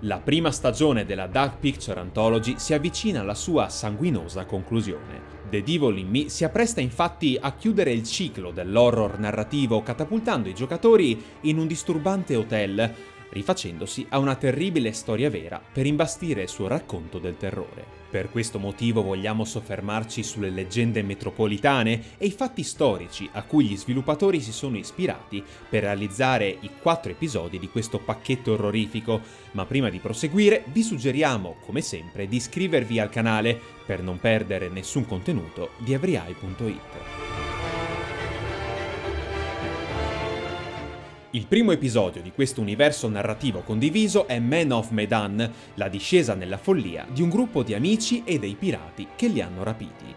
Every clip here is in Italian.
La prima stagione della Dark Picture Anthology si avvicina alla sua sanguinosa conclusione. The Devil in Me si appresta infatti a chiudere il ciclo dell'horror narrativo catapultando i giocatori in un disturbante hotel, rifacendosi a una terribile storia vera per imbastire il suo racconto del terrore. Per questo motivo vogliamo soffermarci sulle leggende metropolitane e i fatti storici a cui gli sviluppatori si sono ispirati per realizzare i quattro episodi di questo pacchetto orrorifico, ma prima di proseguire vi suggeriamo, come sempre, di iscrivervi al canale per non perdere nessun contenuto di everyeye.it. Il primo episodio di questo universo narrativo condiviso è Man of Medan, la discesa nella follia di un gruppo di amici e dei pirati che li hanno rapiti.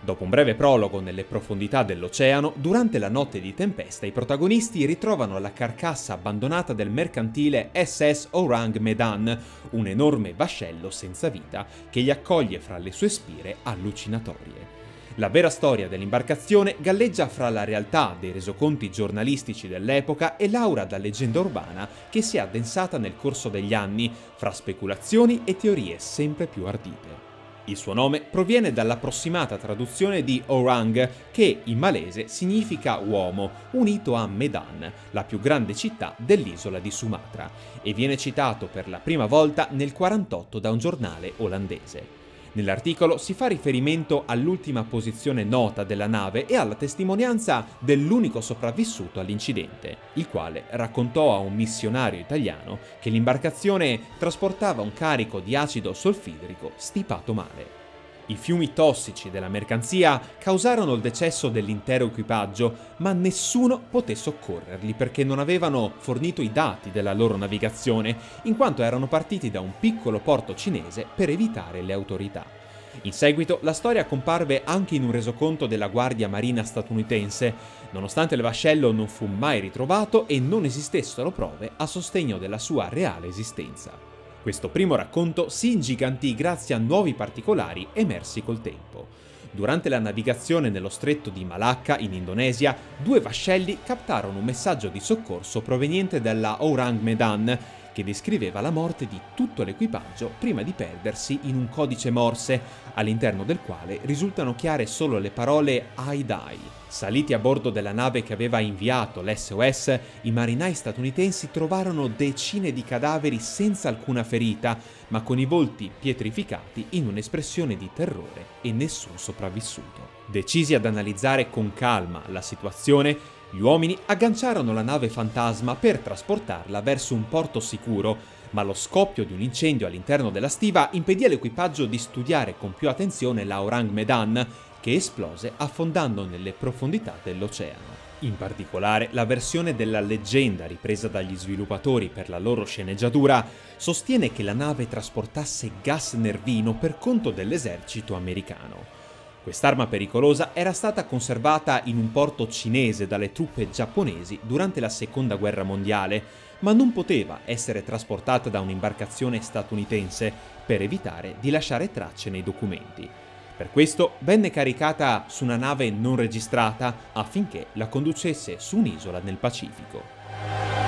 Dopo un breve prologo nelle profondità dell'oceano, durante la notte di tempesta i protagonisti ritrovano la carcassa abbandonata del mercantile SS Orang Medan, un enorme vascello senza vita che li accoglie fra le sue spire allucinatorie. La vera storia dell'imbarcazione galleggia fra la realtà dei resoconti giornalistici dell'epoca e l'aura da leggenda urbana che si è addensata nel corso degli anni, fra speculazioni e teorie sempre più ardite. Il suo nome proviene dall'approssimata traduzione di Orang, che in malese significa uomo, unito a Medan, la più grande città dell'isola di Sumatra, e viene citato per la prima volta nel 48 da un giornale olandese. Nell'articolo si fa riferimento all'ultima posizione nota della nave e alla testimonianza dell'unico sopravvissuto all'incidente, il quale raccontò a un missionario italiano che l'imbarcazione trasportava un carico di acido solfidrico stipato male. I fiumi tossici della mercanzia causarono il decesso dell'intero equipaggio, ma nessuno poté soccorrerli perché non avevano fornito i dati della loro navigazione, in quanto erano partiti da un piccolo porto cinese per evitare le autorità. In seguito la storia comparve anche in un resoconto della Guardia Marina statunitense, nonostante il vascello non fu mai ritrovato e non esistessero prove a sostegno della sua reale esistenza. Questo primo racconto si ingigantì grazie a nuovi particolari emersi col tempo. Durante la navigazione nello stretto di Malacca, in Indonesia, due vascelli captarono un messaggio di soccorso proveniente dalla Orang Medan che descriveva la morte di tutto l'equipaggio prima di perdersi in un codice morse, all'interno del quale risultano chiare solo le parole I die. Saliti a bordo della nave che aveva inviato l'SOS, i marinai statunitensi trovarono decine di cadaveri senza alcuna ferita, ma con i volti pietrificati in un'espressione di terrore e nessun sopravvissuto. Decisi ad analizzare con calma la situazione, gli uomini agganciarono la nave fantasma per trasportarla verso un porto sicuro, ma lo scoppio di un incendio all'interno della stiva impedì all'equipaggio di studiare con più attenzione la Orang Medan, che esplose affondando nelle profondità dell'oceano. In particolare, la versione della leggenda ripresa dagli sviluppatori per la loro sceneggiatura sostiene che la nave trasportasse gas nervino per conto dell'esercito americano. Quest'arma pericolosa era stata conservata in un porto cinese dalle truppe giapponesi durante la seconda guerra mondiale, ma non poteva essere trasportata da un'imbarcazione statunitense per evitare di lasciare tracce nei documenti. Per questo venne caricata su una nave non registrata affinché la conducesse su un'isola nel Pacifico.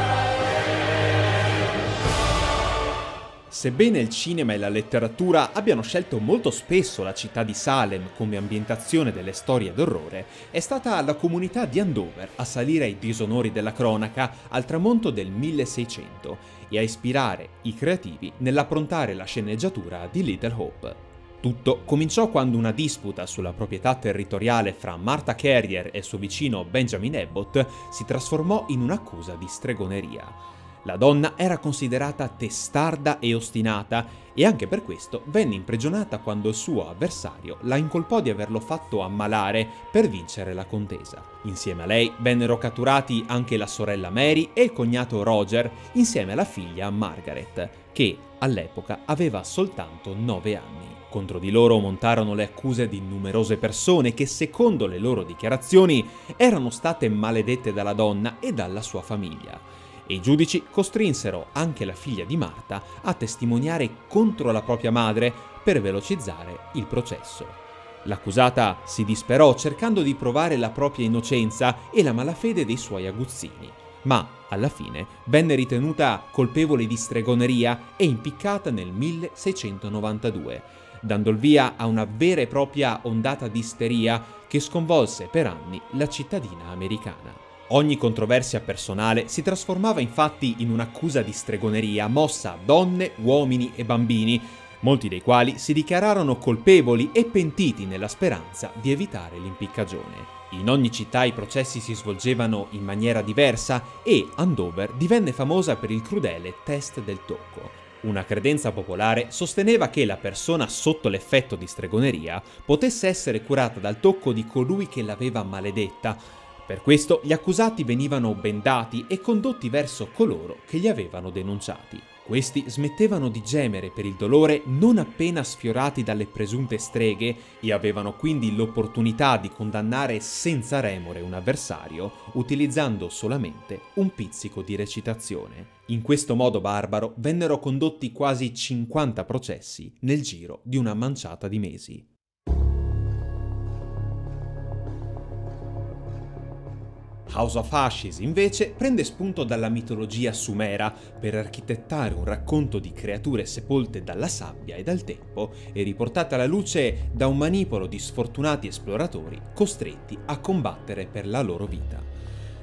Sebbene il cinema e la letteratura abbiano scelto molto spesso la città di Salem come ambientazione delle storie d'orrore, è stata la comunità di Andover a salire ai disonori della cronaca al tramonto del 1600 e a ispirare i creativi nell'approntare la sceneggiatura di Little Hope. Tutto cominciò quando una disputa sulla proprietà territoriale fra Martha Carrier e suo vicino Benjamin Abbott si trasformò in un'accusa di stregoneria. La donna era considerata testarda e ostinata e anche per questo venne imprigionata quando il suo avversario la incolpò di averlo fatto ammalare per vincere la contesa. Insieme a lei vennero catturati anche la sorella Mary e il cognato Roger insieme alla figlia Margaret, che all'epoca aveva soltanto 9 anni. Contro di loro montarono le accuse di numerose persone che, secondo le loro dichiarazioni, erano state maledette dalla donna e dalla sua famiglia e i giudici costrinsero anche la figlia di Marta a testimoniare contro la propria madre per velocizzare il processo. L'accusata si disperò cercando di provare la propria innocenza e la malafede dei suoi aguzzini. ma alla fine venne ritenuta colpevole di stregoneria e impiccata nel 1692, dando il via a una vera e propria ondata di isteria che sconvolse per anni la cittadina americana. Ogni controversia personale si trasformava infatti in un'accusa di stregoneria mossa a donne, uomini e bambini, molti dei quali si dichiararono colpevoli e pentiti nella speranza di evitare l'impiccagione. In ogni città i processi si svolgevano in maniera diversa e Andover divenne famosa per il crudele test del tocco. Una credenza popolare sosteneva che la persona sotto l'effetto di stregoneria potesse essere curata dal tocco di colui che l'aveva maledetta. Per questo gli accusati venivano bendati e condotti verso coloro che li avevano denunciati. Questi smettevano di gemere per il dolore non appena sfiorati dalle presunte streghe e avevano quindi l'opportunità di condannare senza remore un avversario utilizzando solamente un pizzico di recitazione. In questo modo barbaro vennero condotti quasi 50 processi nel giro di una manciata di mesi. House of Ashes invece prende spunto dalla mitologia sumera per architettare un racconto di creature sepolte dalla sabbia e dal tempo e riportate alla luce da un manipolo di sfortunati esploratori costretti a combattere per la loro vita.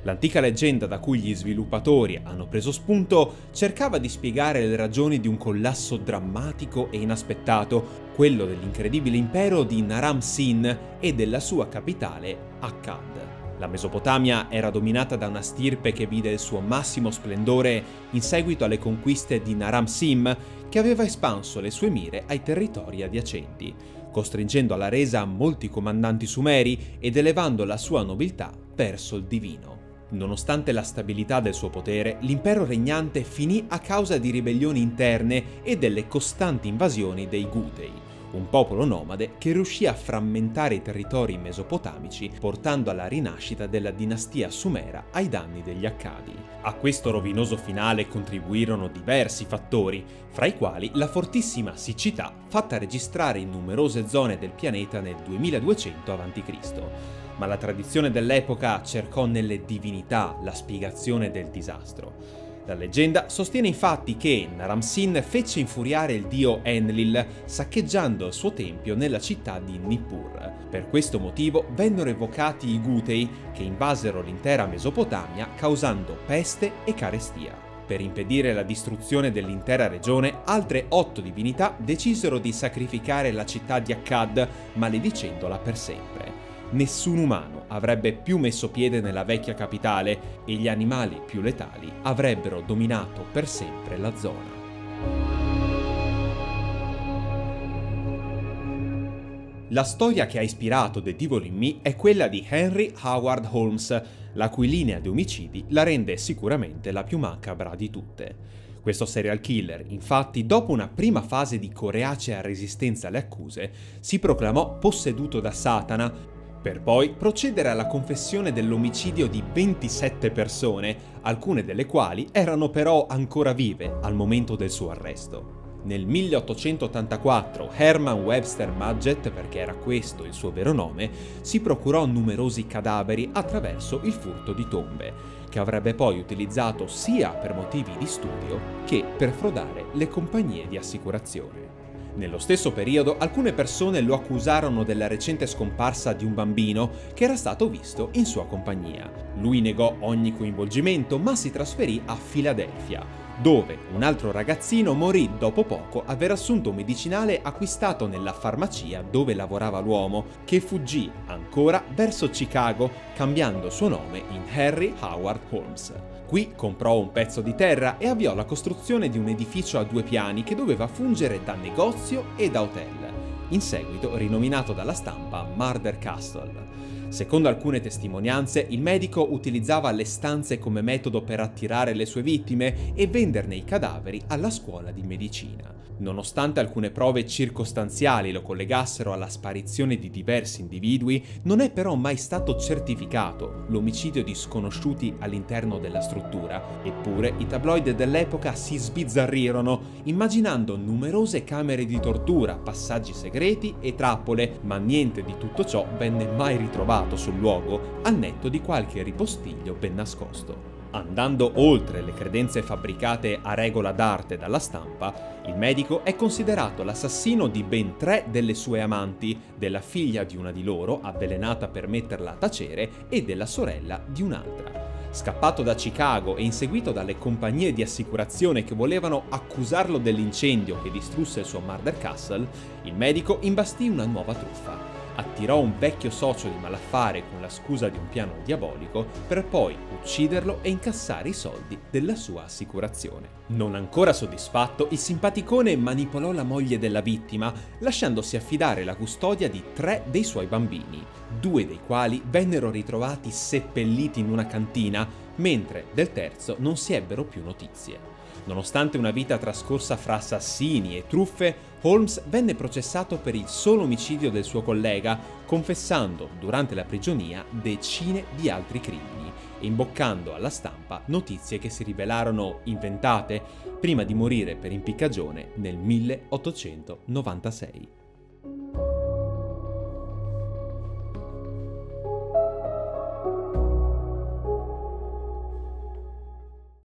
L'antica leggenda da cui gli sviluppatori hanno preso spunto cercava di spiegare le ragioni di un collasso drammatico e inaspettato, quello dell'incredibile impero di Naram Sin e della sua capitale Akkad. La Mesopotamia era dominata da una stirpe che vide il suo massimo splendore in seguito alle conquiste di Naram Sim, che aveva espanso le sue mire ai territori adiacenti, costringendo alla resa molti comandanti sumeri ed elevando la sua nobiltà verso il divino. Nonostante la stabilità del suo potere, l'impero regnante finì a causa di ribellioni interne e delle costanti invasioni dei Gutei, un popolo nomade che riuscì a frammentare i territori mesopotamici portando alla rinascita della dinastia sumera ai danni degli Accadi. A questo rovinoso finale contribuirono diversi fattori, fra i quali la fortissima siccità fatta registrare in numerose zone del pianeta nel 2200 a.C. Ma la tradizione dell'epoca cercò nelle divinità la spiegazione del disastro. La leggenda sostiene infatti che Naram-Sin fece infuriare il dio Enlil saccheggiando il suo tempio nella città di Nippur. Per questo motivo vennero evocati i Gutei che invasero l'intera Mesopotamia causando peste e carestia. Per impedire la distruzione dell'intera regione, altre otto divinità decisero di sacrificare la città di Akkad, maledicendola per sempre nessun umano avrebbe più messo piede nella vecchia capitale e gli animali più letali avrebbero dominato per sempre la zona. La storia che ha ispirato The Devil in Me è quella di Henry Howard Holmes, la cui linea di omicidi la rende sicuramente la più macabra di tutte. Questo serial killer, infatti, dopo una prima fase di coreacea resistenza alle accuse, si proclamò posseduto da Satana per poi procedere alla confessione dell'omicidio di 27 persone, alcune delle quali erano però ancora vive al momento del suo arresto. Nel 1884 Herman Webster Mudgett, perché era questo il suo vero nome, si procurò numerosi cadaveri attraverso il furto di tombe, che avrebbe poi utilizzato sia per motivi di studio che per frodare le compagnie di assicurazione. Nello stesso periodo alcune persone lo accusarono della recente scomparsa di un bambino che era stato visto in sua compagnia. Lui negò ogni coinvolgimento ma si trasferì a Filadelfia, dove un altro ragazzino morì dopo poco aver assunto un medicinale acquistato nella farmacia dove lavorava l'uomo, che fuggì ancora verso Chicago cambiando suo nome in Harry Howard Holmes. Qui comprò un pezzo di terra e avviò la costruzione di un edificio a due piani che doveva fungere da negozio e da hotel, in seguito rinominato dalla stampa Murder Castle. Secondo alcune testimonianze, il medico utilizzava le stanze come metodo per attirare le sue vittime e venderne i cadaveri alla scuola di medicina. Nonostante alcune prove circostanziali lo collegassero alla sparizione di diversi individui, non è però mai stato certificato l'omicidio di sconosciuti all'interno della struttura. Eppure i tabloid dell'epoca si sbizzarrirono, immaginando numerose camere di tortura, passaggi segreti e trappole, ma niente di tutto ciò venne mai ritrovato sul luogo, al netto di qualche ripostiglio ben nascosto. Andando oltre le credenze fabbricate a regola d'arte dalla stampa, il medico è considerato l'assassino di ben tre delle sue amanti, della figlia di una di loro, avvelenata per metterla a tacere, e della sorella di un'altra. Scappato da Chicago e inseguito dalle compagnie di assicurazione che volevano accusarlo dell'incendio che distrusse il suo Murder Castle, il medico imbastì una nuova truffa attirò un vecchio socio di malaffare con la scusa di un piano diabolico per poi ucciderlo e incassare i soldi della sua assicurazione. Non ancora soddisfatto, il simpaticone manipolò la moglie della vittima, lasciandosi affidare la custodia di tre dei suoi bambini, due dei quali vennero ritrovati seppelliti in una cantina, mentre del terzo non si ebbero più notizie. Nonostante una vita trascorsa fra assassini e truffe, Holmes venne processato per il solo omicidio del suo collega, confessando durante la prigionia decine di altri crimini e imboccando alla stampa notizie che si rivelarono inventate prima di morire per impiccagione nel 1896.